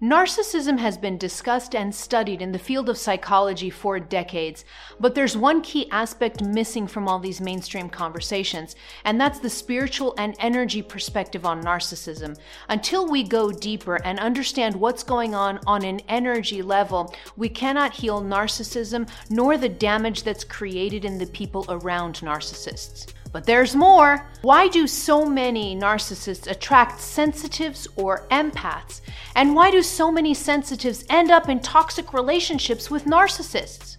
Narcissism has been discussed and studied in the field of psychology for decades, but there's one key aspect missing from all these mainstream conversations, and that's the spiritual and energy perspective on narcissism. Until we go deeper and understand what's going on on an energy level, we cannot heal narcissism nor the damage that's created in the people around narcissists. But there's more. Why do so many narcissists attract sensitives or empaths? And why do so many sensitives end up in toxic relationships with narcissists?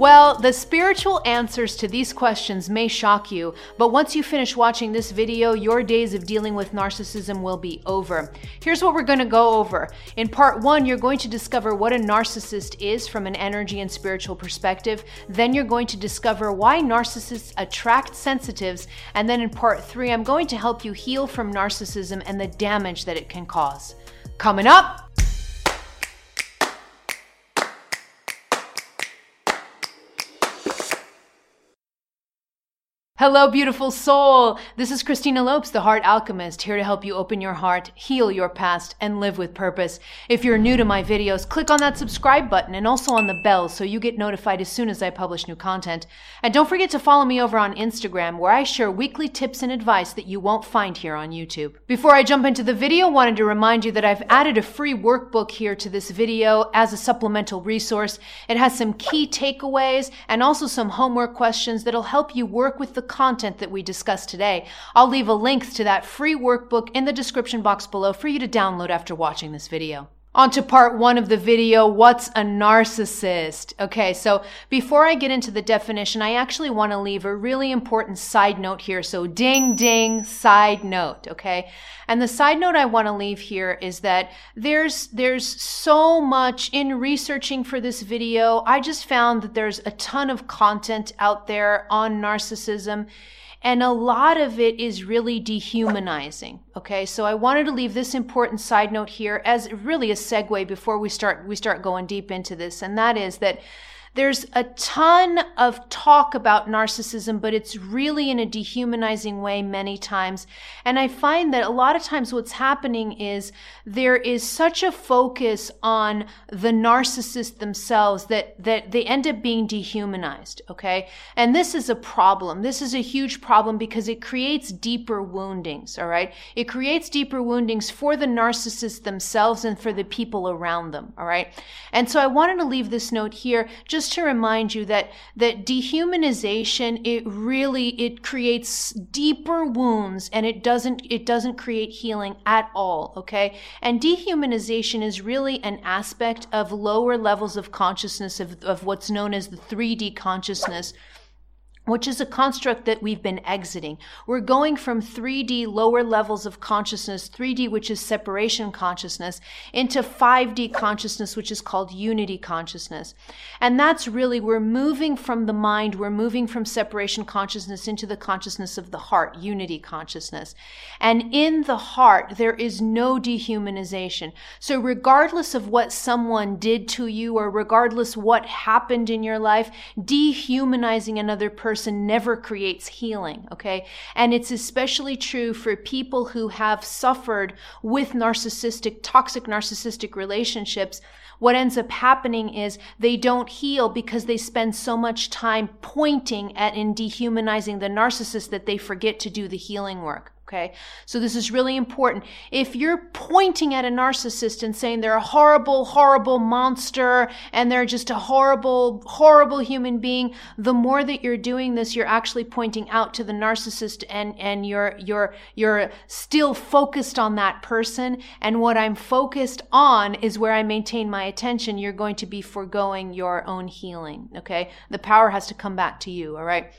Well, the spiritual answers to these questions may shock you, but once you finish watching this video, your days of dealing with narcissism will be over. Here's what we're going to go over. In part one, you're going to discover what a narcissist is from an energy and spiritual perspective. Then you're going to discover why narcissists attract sensitives. And then in part three, I'm going to help you heal from narcissism and the damage that it can cause. Coming up, Hello, beautiful soul. This is Christina Lopes, the Heart Alchemist, here to help you open your heart, heal your past, and live with purpose. If you're new to my videos, click on that subscribe button and also on the bell so you get notified as soon as I publish new content. And don't forget to follow me over on Instagram, where I share weekly tips and advice that you won't find here on YouTube. Before I jump into the video, wanted to remind you that I've added a free workbook here to this video as a supplemental resource. It has some key takeaways and also some homework questions that'll help you work with the content that we discussed today. I'll leave a link to that free workbook in the description box below for you to download after watching this video. On to part one of the video, what's a narcissist? Okay, so before I get into the definition, I actually want to leave a really important side note here. So ding, ding, side note, okay? And the side note I want to leave here is that there's, there's so much in researching for this video. I just found that there's a ton of content out there on narcissism. And a lot of it is really dehumanizing. Okay. So I wanted to leave this important side note here as really a segue before we start, we start going deep into this. And that is that there's a ton of talk about narcissism, but it's really in a dehumanizing way many times. And I find that a lot of times what's happening is there is such a focus on the narcissist themselves that, that they end up being dehumanized. Okay. And this is a problem. This is a huge problem because it creates deeper woundings. All right. It creates deeper woundings for the narcissists themselves and for the people around them. All right. And so I wanted to leave this note here just just to remind you that that dehumanization it really it creates deeper wounds and it doesn't it doesn't create healing at all okay? And dehumanization is really an aspect of lower levels of consciousness of, of what's known as the 3d consciousness which is a construct that we've been exiting. We're going from 3D lower levels of consciousness, 3D, which is separation consciousness, into 5D consciousness, which is called unity consciousness. And that's really, we're moving from the mind, we're moving from separation consciousness into the consciousness of the heart, unity consciousness. And in the heart, there is no dehumanization. So regardless of what someone did to you, or regardless what happened in your life, dehumanizing another person person never creates healing, okay? And it's especially true for people who have suffered with narcissistic, toxic narcissistic relationships. What ends up happening is they don't heal because they spend so much time pointing at and dehumanizing the narcissist that they forget to do the healing work. Okay. So this is really important. If you're pointing at a narcissist and saying they're a horrible, horrible monster and they're just a horrible, horrible human being, the more that you're doing this, you're actually pointing out to the narcissist and, and you're, you're, you're still focused on that person. And what I'm focused on is where I maintain my attention. You're going to be foregoing your own healing. Okay. The power has to come back to you. All right.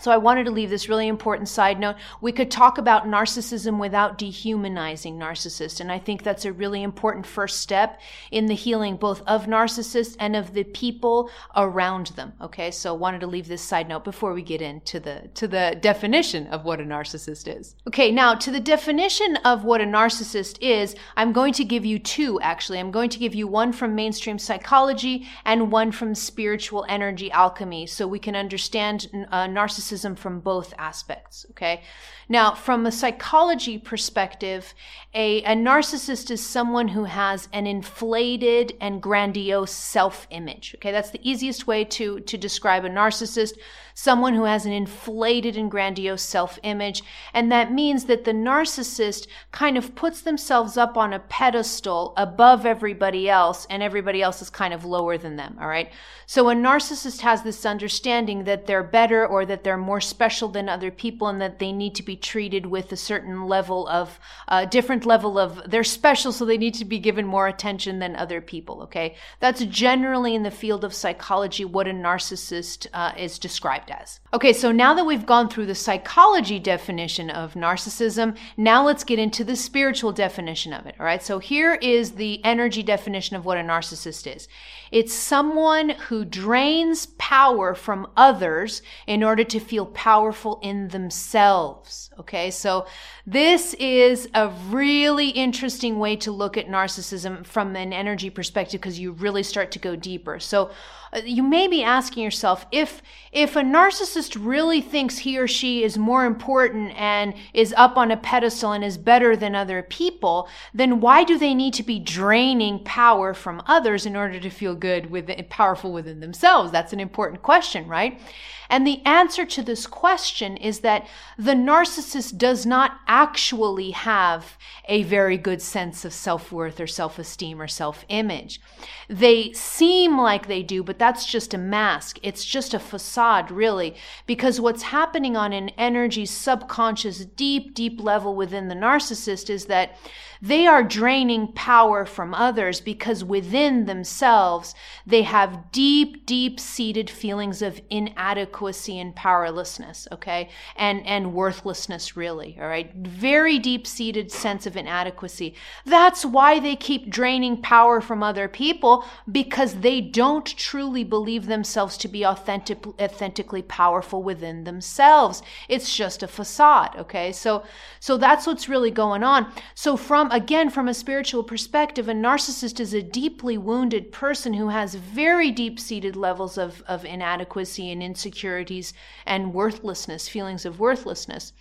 So I wanted to leave this really important side note. We could talk about narcissism without dehumanizing narcissists. And I think that's a really important first step in the healing both of narcissists and of the people around them. Okay. So I wanted to leave this side note before we get into the, to the definition of what a narcissist is. Okay. Now to the definition of what a narcissist is, I'm going to give you two actually. I'm going to give you one from mainstream psychology and one from spiritual energy alchemy so we can understand uh, narcissism from both aspects. Okay. Now, from a psychology perspective, a, a narcissist is someone who has an inflated and grandiose self image. Okay. That's the easiest way to, to describe a narcissist someone who has an inflated and grandiose self image. And that means that the narcissist kind of puts themselves up on a pedestal above everybody else, and everybody else is kind of lower than them. All right. So a narcissist has this understanding that they're better or that they're more special than other people and that they need to be treated with a certain level of, uh, different level of, they're special, so they need to be given more attention than other people. Okay. That's generally in the field of psychology what a narcissist uh, is described as. Okay, so now that we've gone through the psychology definition of narcissism, now let's get into the spiritual definition of it. All right, so here is the energy definition of what a narcissist is it's someone who drains power from others in order to feel powerful in themselves. Okay, so this is a really interesting way to look at narcissism from an energy perspective because you really start to go deeper. So uh, you may be asking yourself if if a narcissist really thinks he or she is more important and is up on a pedestal and is better than other people, then why do they need to be draining power from others in order to feel good with powerful within themselves? That's an important question, right? And the answer to this question is that the narcissist does not actually have a very good sense of self worth or self esteem or self image. They seem like they do, but that's just a mask. It's just a facade, really, because what's happening on an energy subconscious, deep, deep level within the narcissist is that they are draining power from others because within themselves, they have deep, deep seated feelings of inadequacy and powerlessness, okay? And, and worthlessness, really, all right? Very deep seated sense of inadequacy. That's why they keep draining power from other people because they don't truly believe themselves to be authentic, authentically powerful within themselves. It's just a facade, okay? So, so that's what's really going on. So from again, from a spiritual perspective, a narcissist is a deeply wounded person who has very deep seated levels of, of inadequacy and insecurities and worthlessness, feelings of worthlessness.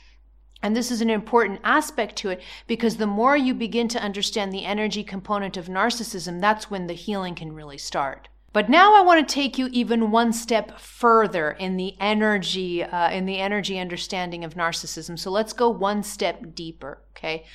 And this is an important aspect to it because the more you begin to understand the energy component of narcissism, that's when the healing can really start. But now I want to take you even one step further in the energy, uh, in the energy understanding of narcissism. So let's go one step deeper. Okay.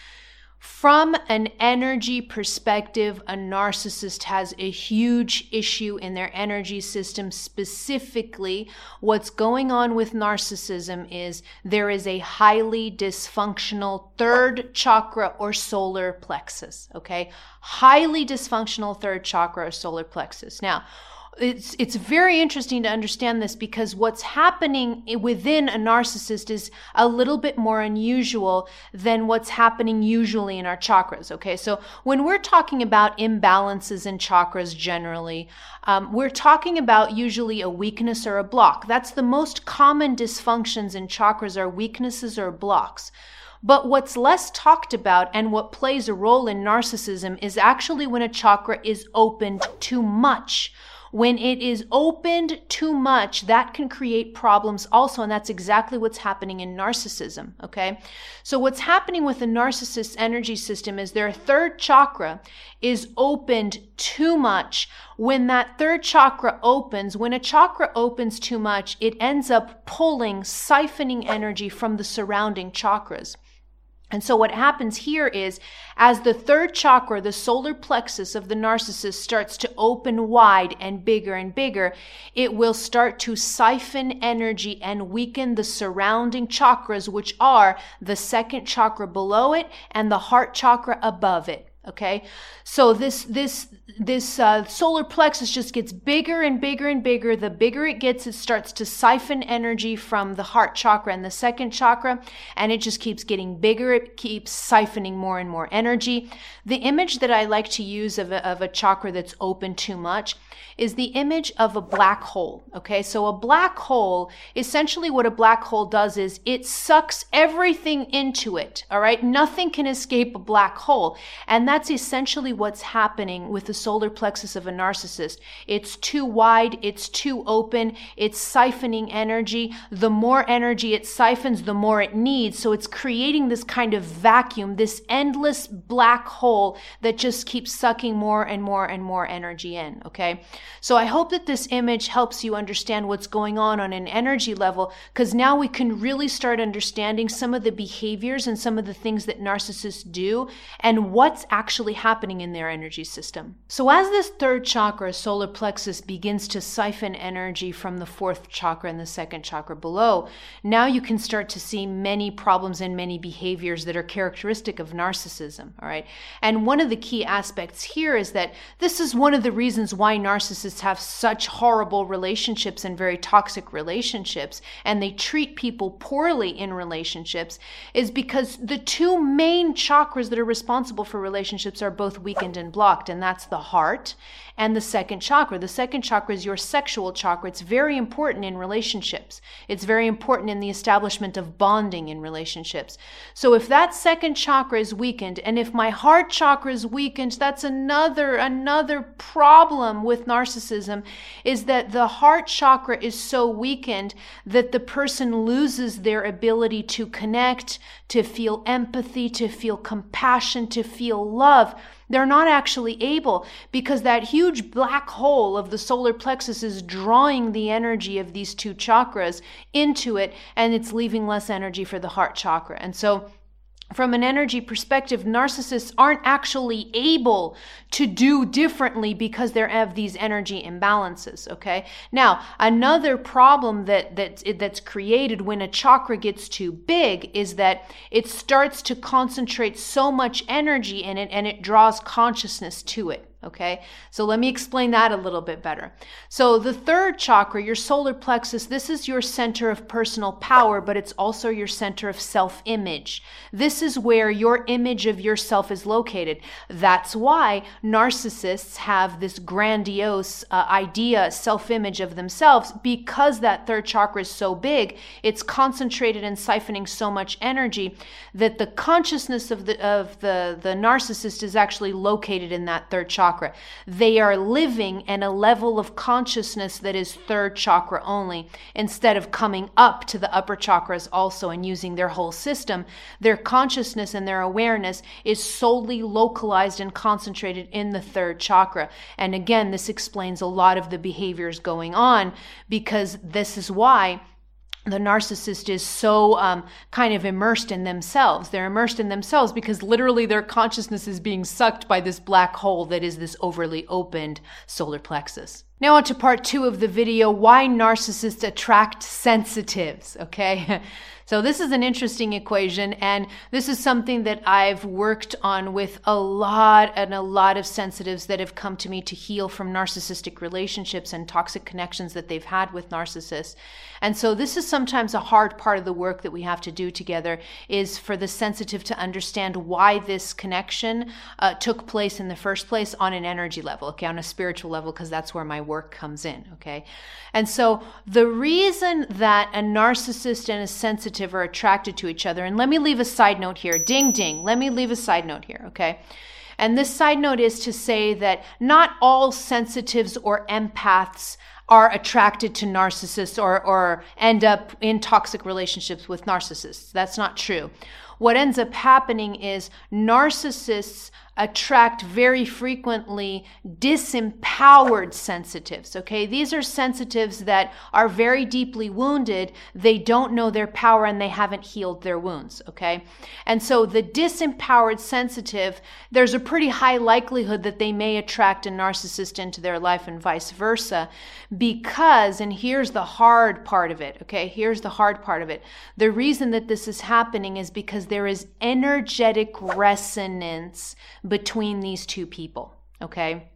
From an energy perspective, a narcissist has a huge issue in their energy system. Specifically, what's going on with narcissism is there is a highly dysfunctional third chakra or solar plexus. Okay. Highly dysfunctional third chakra or solar plexus. Now, it's it's very interesting to understand this because what's happening within a narcissist is a little bit more unusual than what's happening usually in our chakras okay? So when we're talking about imbalances in chakras generally um, we're talking about usually a weakness or a block. That's the most common dysfunctions in chakras are weaknesses or blocks. But what's less talked about and what plays a role in narcissism is actually when a chakra is opened too much when it is opened too much, that can create problems also. And that's exactly what's happening in narcissism. Okay. So what's happening with the narcissist's energy system is their third chakra is opened too much. When that third chakra opens, when a chakra opens too much, it ends up pulling, siphoning energy from the surrounding chakras. And so what happens here is as the third chakra, the solar plexus of the narcissist starts to open wide and bigger and bigger, it will start to siphon energy and weaken the surrounding chakras, which are the second chakra below it and the heart chakra above it. Okay. So this, this, this uh, solar plexus just gets bigger and bigger and bigger. The bigger it gets, it starts to siphon energy from the heart chakra and the second chakra, and it just keeps getting bigger. It keeps siphoning more and more energy. The image that I like to use of a, of a chakra that's open too much is the image of a black hole. Okay, so a black hole, essentially what a black hole does is it sucks everything into it. All right, nothing can escape a black hole, and that that's essentially what's happening with the solar plexus of a narcissist. It's too wide, it's too open, it's siphoning energy. The more energy it siphons, the more it needs. So it's creating this kind of vacuum, this endless black hole that just keeps sucking more and more and more energy in. Okay. So I hope that this image helps you understand what's going on on an energy level because now we can really start understanding some of the behaviors and some of the things that narcissists do and what's actually happening in their energy system. So as this third chakra, solar plexus, begins to siphon energy from the fourth chakra and the second chakra below, now you can start to see many problems and many behaviors that are characteristic of narcissism. All right. And one of the key aspects here is that this is one of the reasons why narcissists have such horrible relationships and very toxic relationships, and they treat people poorly in relationships, is because the two main chakras that are responsible for relationships are both weakened and blocked, and that's the heart and the second chakra. The second chakra is your sexual chakra. It's very important in relationships. It's very important in the establishment of bonding in relationships. So if that second chakra is weakened, and if my heart chakra is weakened, that's another, another problem with narcissism is that the heart chakra is so weakened that the person loses their ability to connect, to feel empathy, to feel compassion, to feel love they're not actually able because that huge black hole of the solar plexus is drawing the energy of these two chakras into it and it's leaving less energy for the heart chakra. And so from an energy perspective, narcissists aren't actually able to do differently because they have these energy imbalances. Okay. Now, another problem that that's that's created when a chakra gets too big is that it starts to concentrate so much energy in it, and it draws consciousness to it. Okay, so let me explain that a little bit better. So, the third chakra, your solar plexus, this is your center of personal power, but it's also your center of self image. This is where your image of yourself is located. That's why narcissists have this grandiose uh, idea, self image of themselves, because that third chakra is so big, it's concentrated and siphoning so much energy that the consciousness of the, of the, the narcissist is actually located in that third chakra chakra. They are living in a level of consciousness that is third chakra only, instead of coming up to the upper chakras also and using their whole system. Their consciousness and their awareness is solely localized and concentrated in the third chakra. And again, this explains a lot of the behaviors going on because this is why the narcissist is so um, kind of immersed in themselves. They're immersed in themselves because literally their consciousness is being sucked by this black hole that is this overly opened solar plexus. Now on to part two of the video, why narcissists attract sensitives, okay? So this is an interesting equation and this is something that I've worked on with a lot and a lot of sensitives that have come to me to heal from narcissistic relationships and toxic connections that they've had with narcissists. And so this is sometimes a hard part of the work that we have to do together is for the sensitive to understand why this connection uh, took place in the first place on an energy level, okay, on a spiritual level, because that's where my work comes in, okay? And so the reason that a narcissist and a sensitive are attracted to each other, and let me leave a side note here, ding ding, let me leave a side note here, okay? And this side note is to say that not all sensitives or empaths are attracted to narcissists or, or end up in toxic relationships with narcissists. That's not true. What ends up happening is narcissists attract very frequently disempowered sensitives. Okay, these are sensitives that are very deeply wounded. They don't know their power and they haven't healed their wounds. Okay, and so the disempowered sensitive, there's a pretty high likelihood that they may attract a narcissist into their life and vice versa because, and here's the hard part of it. Okay, here's the hard part of it. The reason that this is happening is because there is energetic resonance between these two people. Okay.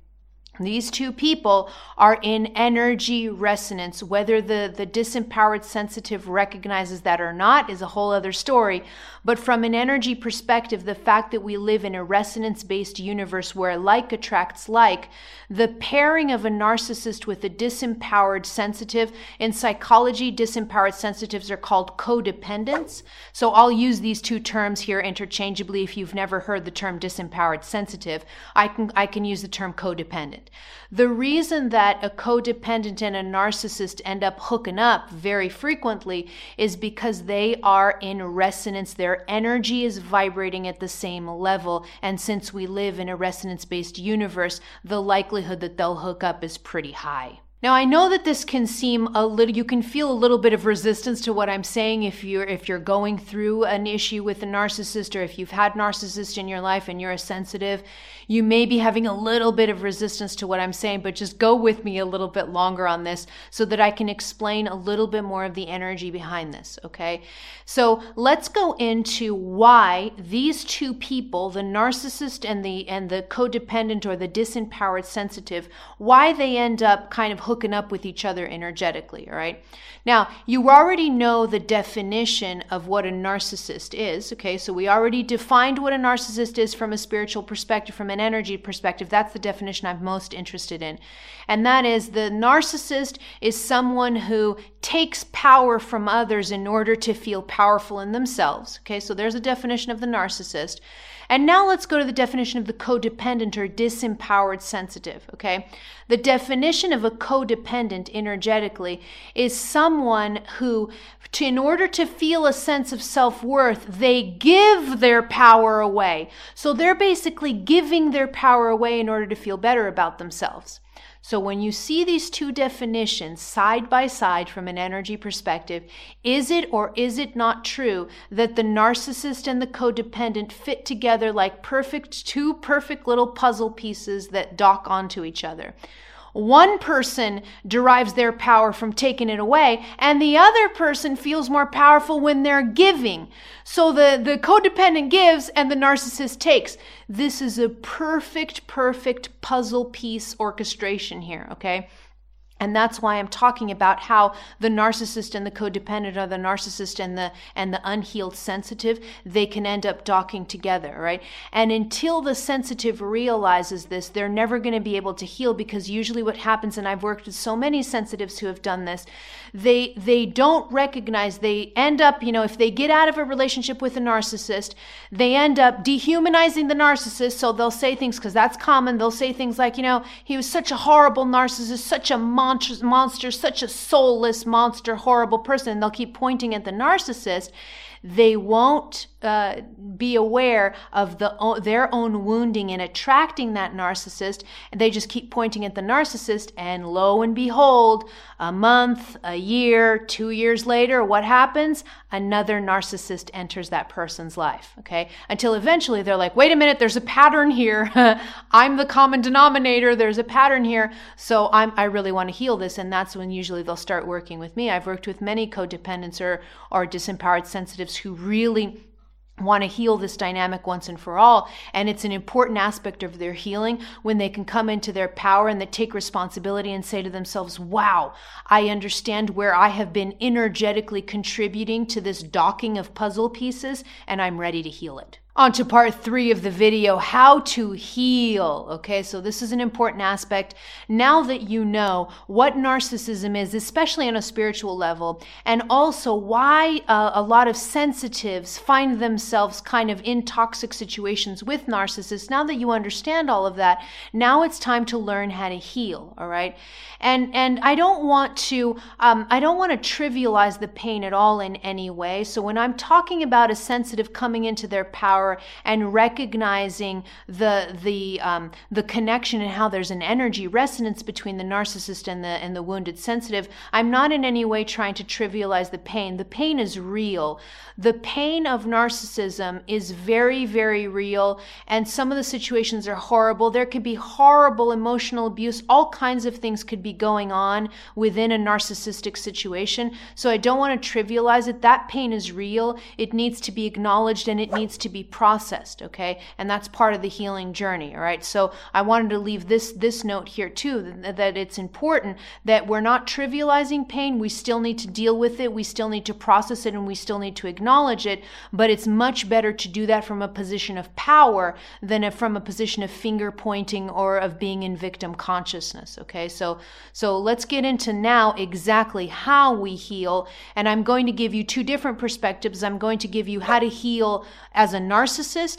These two people are in energy resonance. Whether the, the disempowered sensitive recognizes that or not is a whole other story. But from an energy perspective, the fact that we live in a resonance based universe where like attracts like, the pairing of a narcissist with a disempowered sensitive, in psychology, disempowered sensitives are called codependents. So I'll use these two terms here interchangeably if you've never heard the term disempowered sensitive. I can, I can use the term codependent. The reason that a codependent and a narcissist end up hooking up very frequently is because they are in resonance. Their energy is vibrating at the same level. And since we live in a resonance based universe, the likelihood that they'll hook up is pretty high. Now I know that this can seem a little you can feel a little bit of resistance to what I'm saying if you're if you're going through an issue with a narcissist or if you've had narcissist in your life and you're a sensitive, you may be having a little bit of resistance to what I'm saying, but just go with me a little bit longer on this so that I can explain a little bit more of the energy behind this, okay? So, let's go into why these two people, the narcissist and the and the codependent or the disempowered sensitive, why they end up kind of hooking up with each other energetically, all right? Now, you already know the definition of what a narcissist is, okay? So we already defined what a narcissist is from a spiritual perspective, from an energy perspective. That's the definition I'm most interested in. And that is the narcissist is someone who takes power from others in order to feel powerful in themselves, okay? So there's a definition of the narcissist. And now let's go to the definition of the codependent or disempowered sensitive, okay? The definition of a codependent energetically is someone who, to, in order to feel a sense of self worth, they give their power away. So they're basically giving their power away in order to feel better about themselves. So when you see these two definitions side by side from an energy perspective, is it or is it not true that the narcissist and the codependent fit together like perfect two perfect little puzzle pieces that dock onto each other? One person derives their power from taking it away, and the other person feels more powerful when they're giving. So the, the codependent gives and the narcissist takes. This is a perfect, perfect puzzle piece orchestration here, okay? And that's why I'm talking about how the narcissist and the codependent or the narcissist and the and the unhealed sensitive, they can end up docking together, right? And until the sensitive realizes this, they're never going to be able to heal because usually what happens and I've worked with so many sensitives who have done this, they they don't recognize they end up, you know, if they get out of a relationship with a narcissist, they end up dehumanizing the narcissist, so they'll say things cuz that's common, they'll say things like, you know, he was such a horrible narcissist, such a monster, monster, such a soulless monster, horrible person. And they'll keep pointing at the narcissist. They won't uh, be aware of the their own wounding in attracting that narcissist. And they just keep pointing at the narcissist, and lo and behold, a month, a year, two years later, what happens? Another narcissist enters that person's life. Okay, until eventually they're like, "Wait a minute, there's a pattern here. I'm the common denominator. There's a pattern here. So I'm I really want to heal this." And that's when usually they'll start working with me. I've worked with many codependents or or disempowered sensitives who really want to heal this dynamic once and for all. And it's an important aspect of their healing when they can come into their power and they take responsibility and say to themselves, wow, I understand where I have been energetically contributing to this docking of puzzle pieces and I'm ready to heal it. On to part three of the video, how to heal. Okay, so this is an important aspect. Now that you know what narcissism is, especially on a spiritual level, and also why uh, a lot of sensitives find themselves kind of in toxic situations with narcissists, now that you understand all of that, now it's time to learn how to heal. All right, and and I don't want to um, I don't want to trivialize the pain at all in any way. So when I'm talking about a sensitive coming into their power and recognizing the the um, the connection and how there's an energy resonance between the narcissist and the and the wounded sensitive. I'm not in any way trying to trivialize the pain. The pain is real. The pain of narcissism is very very real, and some of the situations are horrible. There could be horrible emotional abuse. All kinds of things could be going on within a narcissistic situation. So I don't want to trivialize it. That pain is real. It needs to be acknowledged and it needs to be processed, okay? And that's part of the healing journey, all right? So I wanted to leave this this note here too that, it's important that we're not trivializing pain. We still need to deal with it. We still need to process it and we still need to acknowledge it, but it's much better to do that from a position of power than from a position of finger pointing or of being in victim consciousness, okay? So so let's get into now exactly how we heal and I'm going to give you two different perspectives. I'm going to give you how to heal as a narcissist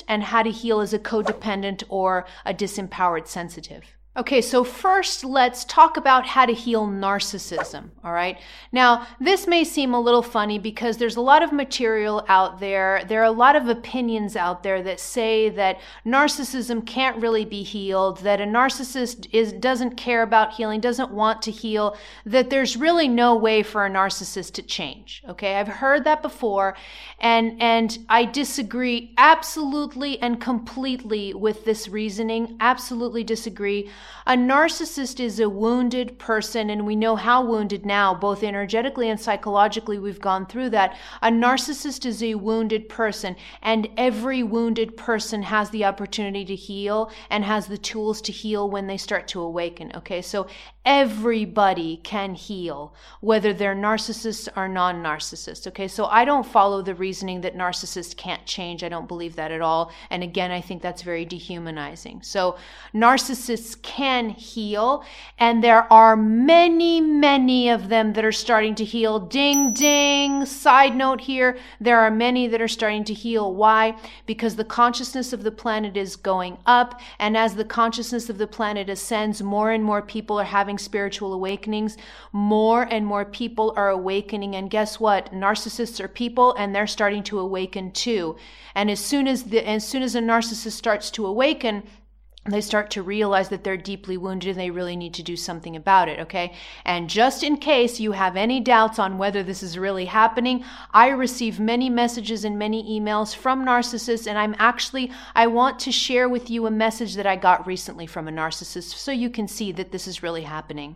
and how to heal as a codependent or a disempowered sensitive. Okay, so first let's talk about how to heal narcissism, all right? Now, this may seem a little funny because there's a lot of material out there. There are a lot of opinions out there that say that narcissism can't really be healed, that a narcissist is doesn't care about healing, doesn't want to heal, that there's really no way for a narcissist to change. Okay? I've heard that before and and I disagree absolutely and completely with this reasoning. Absolutely disagree. A narcissist is a wounded person, and we know how wounded now, both energetically and psychologically, we've gone through that. A narcissist is a wounded person, and every wounded person has the opportunity to heal and has the tools to heal when they start to awaken. Okay, so everybody can heal, whether they're narcissists or non narcissists. Okay, so I don't follow the reasoning that narcissists can't change. I don't believe that at all. And again, I think that's very dehumanizing. So narcissists can heal, and there are many, many of them that are starting to heal. Ding, ding. Side note here there are many that are starting to heal. Why? Because the consciousness of the planet is going up, and as the consciousness of the planet ascends, more and more people are having having spiritual awakenings. More and more people are awakening. And guess what? Narcissists are people and they're starting to awaken too. And as soon as the, as soon as a narcissist starts to awaken, they start to realize that they're deeply wounded and they really need to do something about it, okay? And just in case you have any doubts on whether this is really happening, I receive many messages and many emails from narcissists, and I'm actually, I want to share with you a message that I got recently from a narcissist so you can see that this is really happening.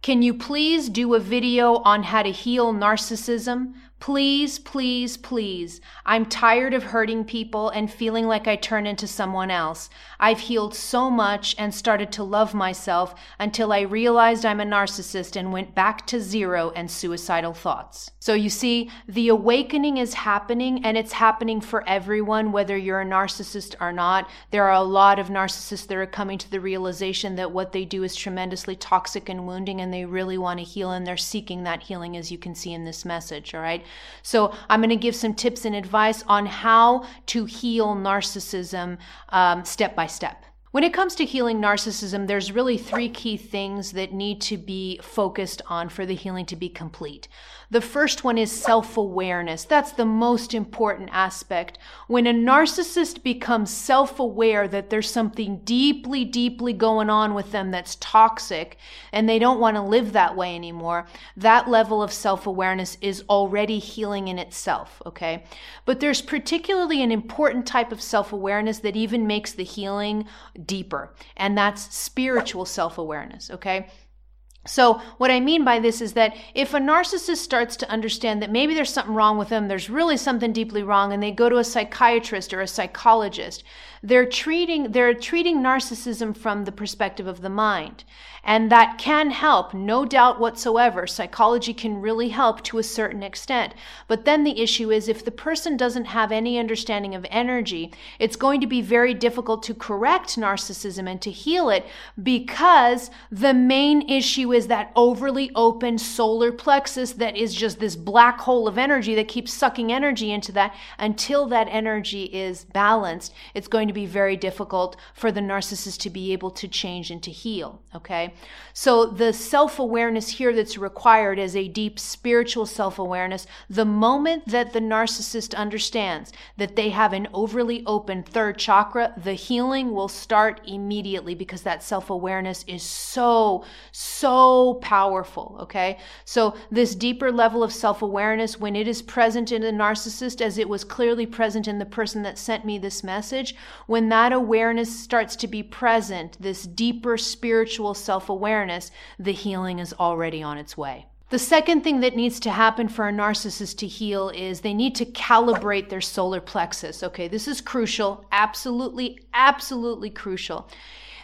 Can you please do a video on how to heal narcissism? Please, please, please. I'm tired of hurting people and feeling like I turn into someone else. I've healed so much and started to love myself until I realized I'm a narcissist and went back to zero and suicidal thoughts. So you see, the awakening is happening and it's happening for everyone, whether you're a narcissist or not. There are a lot of narcissists that are coming to the realization that what they do is tremendously toxic and wounding and they really want to heal and they're seeking that healing, as you can see in this message, all right? So I'm going to give some tips and advice on how to heal narcissism um, step by step. When it comes to healing narcissism, there's really three key things that need to be focused on for the healing to be complete. The first one is self awareness. That's the most important aspect. When a narcissist becomes self aware that there's something deeply, deeply going on with them that's toxic and they don't want to live that way anymore, that level of self awareness is already healing in itself. Okay. But there's particularly an important type of self awareness that even makes the healing deeper, and that's spiritual self awareness. Okay. So, what I mean by this is that if a narcissist starts to understand that maybe there's something wrong with them, there's really something deeply wrong, and they go to a psychiatrist or a psychologist, they're treating, they're treating narcissism from the perspective of the mind. And that can help, no doubt whatsoever. Psychology can really help to a certain extent. But then the issue is if the person doesn't have any understanding of energy, it's going to be very difficult to correct narcissism and to heal it because the main issue is that overly open solar plexus that is just this black hole of energy that keeps sucking energy into that until that energy is balanced. It's going to be very difficult for the narcissist to be able to change and to heal. Okay. So the self awareness here that's required is a deep spiritual self awareness. The moment that the narcissist understands that they have an overly open third chakra, the healing will start immediately because that self awareness is so, so powerful. Okay. So this deeper level of self awareness, when it is present in a narcissist, as it was clearly present in the person that sent me this message, when that awareness starts to be present, this deeper spiritual self awareness, the healing is already on its way. The second thing that needs to happen for a narcissist to heal is they need to calibrate their solar plexus. Okay, this is crucial, absolutely, absolutely crucial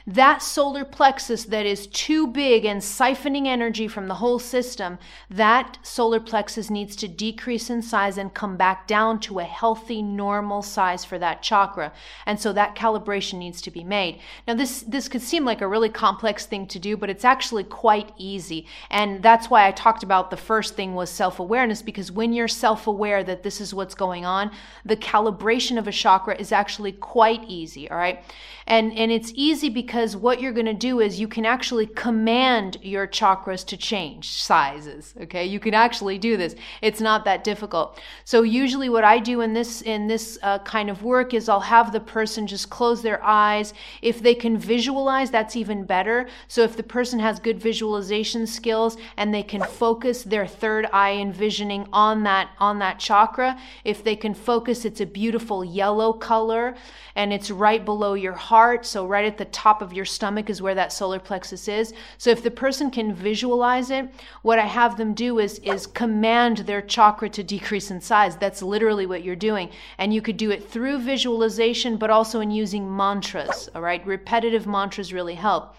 that solar plexus that is too big and siphoning energy from the whole system, that solar plexus needs to decrease in size and come back down to a healthy, normal size for that chakra. And so that calibration needs to be made. Now, this, this could seem like a really complex thing to do, but it's actually quite easy. And that's why I talked about the first thing was self awareness, because when you're self aware that this is what's going on, the calibration of a chakra is actually quite easy. All right. And, and it's easy because what you're going to do is you can actually command your chakras to change sizes. Okay. You can actually do this. It's not that difficult. So usually what I do in this, in this uh, kind of work is I'll have the person just close their eyes. If they can visualize, that's even better. So if the person has good visualization skills and they can focus their third eye envisioning on that, on that chakra, if they can focus, it's a beautiful yellow color and it's right below your heart heart. So, right at the top of your stomach is where that solar plexus is. So, if the person can visualize it, what I have them do is, is command their chakra to decrease in size. That's literally what you're doing. And you could do it through visualization, but also in using mantras. All right. Repetitive mantras really help.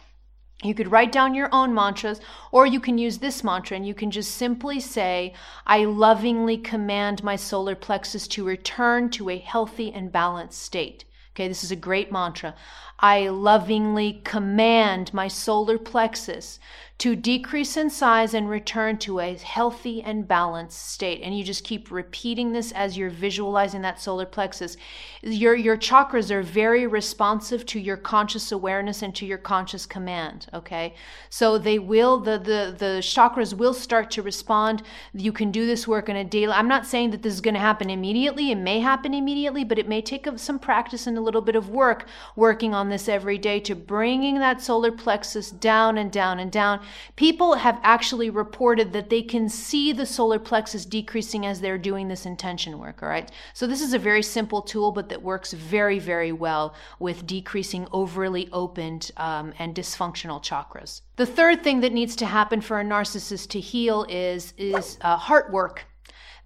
You could write down your own mantras, or you can use this mantra and you can just simply say, I lovingly command my solar plexus to return to a healthy and balanced state. Okay, this is a great mantra. I lovingly command my solar plexus to decrease in size and return to a healthy and balanced state. And you just keep repeating this as you're visualizing that solar plexus. Your, your chakras are very responsive to your conscious awareness and to your conscious command. Okay. So they will, the, the, the chakras will start to respond. You can do this work in a daily. I'm not saying that this is going to happen immediately. It may happen immediately, but it may take some practice and a little bit of work working on this every day to bringing that solar plexus down and down and down People have actually reported that they can see the solar plexus decreasing as they're doing this intention work, all right? So this is a very simple tool, but that works very, very well with decreasing overly opened um, and dysfunctional chakras. The third thing that needs to happen for a narcissist to heal is, is uh, heart work.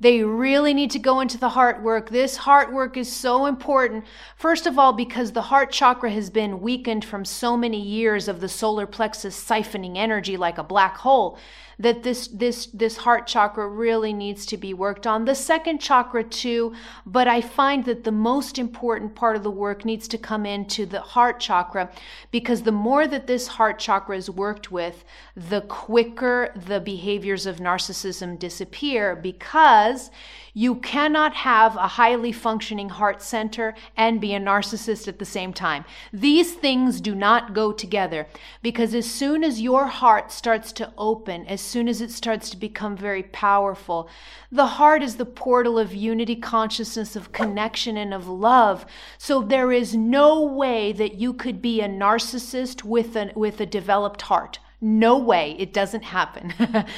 They really need to go into the heart work. This heart work is so important. First of all, because the heart chakra has been weakened from so many years of the solar plexus siphoning energy like a black hole that this this this heart chakra really needs to be worked on. The second chakra too but i find that the most important part of the work needs to come into the heart chakra because the more that this heart chakra is worked with the quicker the behaviors of narcissism disappear because you cannot have a highly functioning heart center and be a narcissist at the same time. These things do not go together because as soon as your heart starts to open, as soon as it starts to become very powerful, the heart is the portal of unity, consciousness, of connection, and of love. So there is no way that you could be a narcissist with, an, with a developed heart. No way, it doesn't happen.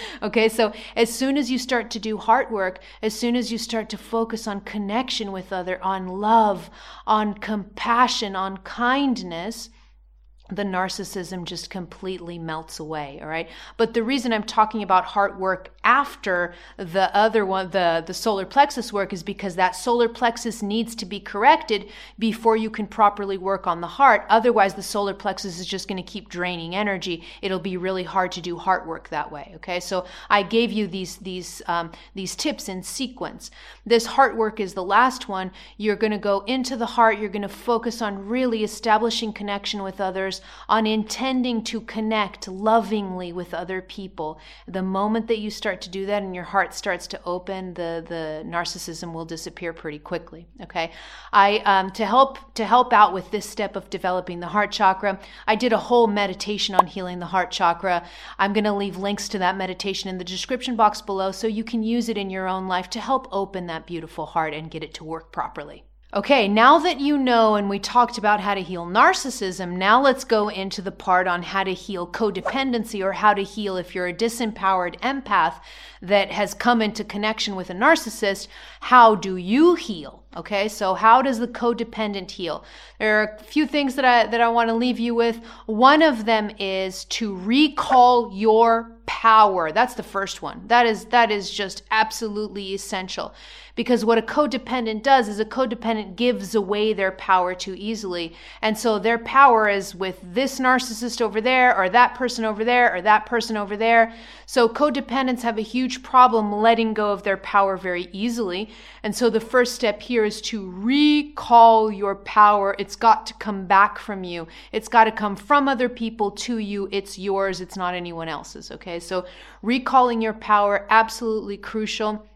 okay, so as soon as you start to do heart work, as soon as you start to focus on connection with other, on love, on compassion, on kindness, the narcissism just completely melts away all right? But the reason i'm talking about heart work after the other one the the solar plexus work is because that solar plexus needs to be corrected before you can properly work on the heart. Otherwise the solar plexus is just going to keep draining energy. It'll be really hard to do heart work that way okay? So i gave you these these um, these tips in sequence. This heart work is the last one. You're going to go into the heart. You're going to focus on really establishing connection with others on intending to connect lovingly with other people. The moment that you start to do that and your heart starts to open, the, the narcissism will disappear pretty quickly. Okay. I, um, to help, to help out with this step of developing the heart chakra, I did a whole meditation on healing the heart chakra. I'm going to leave links to that meditation in the description box below so you can use it in your own life to help open that beautiful heart and get it to work properly. Okay, now that you know and we talked about how to heal narcissism, now let's go into the part on how to heal codependency or how to heal if you're a disempowered empath that has come into connection with a narcissist. How do you heal? Okay, so how does the codependent heal? There are a few things that I that I want to leave you with. One of them is to recall your power. That's the first one. That is that is just absolutely essential. Because what a codependent does is a codependent gives away their power too easily. And so their power is with this narcissist over there, or that person over there, or that person over there. So codependents have a huge problem letting go of their power very easily. And so the first step here is to recall your power. It's got to come back from you, it's got to come from other people to you. It's yours, it's not anyone else's. Okay. So recalling your power, absolutely crucial.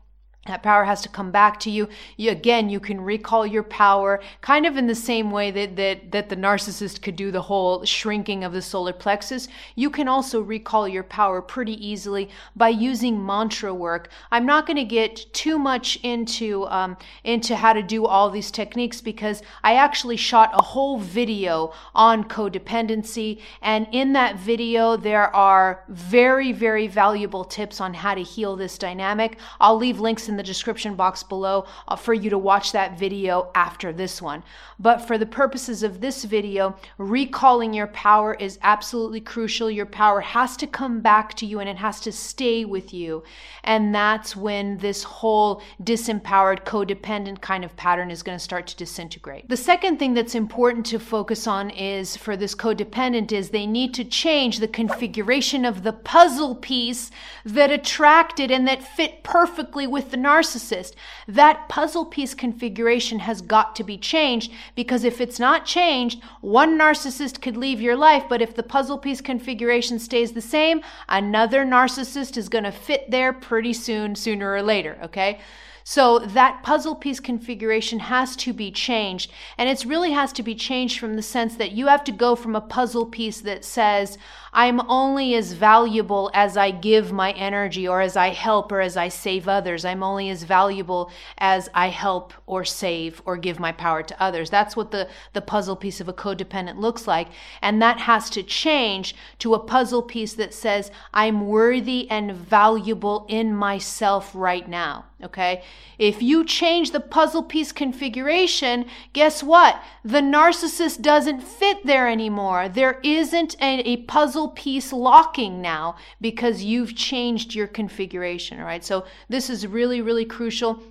That power has to come back to you. you. Again, you can recall your power kind of in the same way that, that, that the narcissist could do the whole shrinking of the solar plexus. You can also recall your power pretty easily by using mantra work. I'm not going to get too much into, um, into how to do all these techniques because I actually shot a whole video on codependency. And in that video, there are very, very valuable tips on how to heal this dynamic. I'll leave links in in the description box below uh, for you to watch that video after this one. But for the purposes of this video, recalling your power is absolutely crucial. Your power has to come back to you and it has to stay with you. And that's when this whole disempowered, codependent kind of pattern is going to start to disintegrate. The second thing that's important to focus on is for this codependent is they need to change the configuration of the puzzle piece that attracted and that fit perfectly with the narcissist, that puzzle piece configuration has got to be changed because if it's not changed, one narcissist could leave your life, but if the puzzle piece configuration stays the same, another narcissist is going to fit there pretty soon, sooner or later, okay? So that puzzle piece configuration has to be changed. And it really has to be changed from the sense that you have to go from a puzzle piece that says, I'm only as valuable as I give my energy or as I help or as I save others. I'm only as valuable as I help or save or give my power to others. That's what the, the puzzle piece of a codependent looks like. And that has to change to a puzzle piece that says, I'm worthy and valuable in myself right now. Okay. If you change the puzzle piece configuration, guess what? The narcissist doesn't fit there anymore. There isn't a, a puzzle piece locking now because you've changed your configuration, all right? So this is really, really crucial.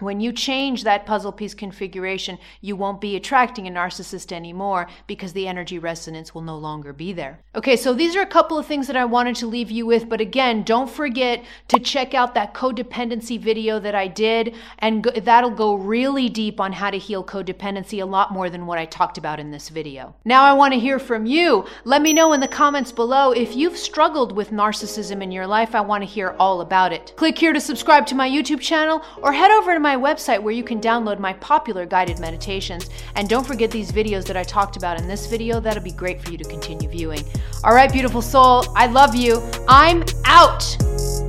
When you change that puzzle piece configuration, you won't be attracting a narcissist anymore because the energy resonance will no longer be there. Okay, so these are a couple of things that I wanted to leave you with, but again, don't forget to check out that codependency video that I did, and that'll go really deep on how to heal codependency a lot more than what I talked about in this video. Now, I want to hear from you. Let me know in the comments below if you've struggled with narcissism in your life. I want to hear all about it. Click here to subscribe to my YouTube channel or head over to my website where you can download my popular guided meditations. And don't forget these videos that I talked about in this video. That'll be great for you to continue viewing. All right, beautiful soul, I love you. I'm out.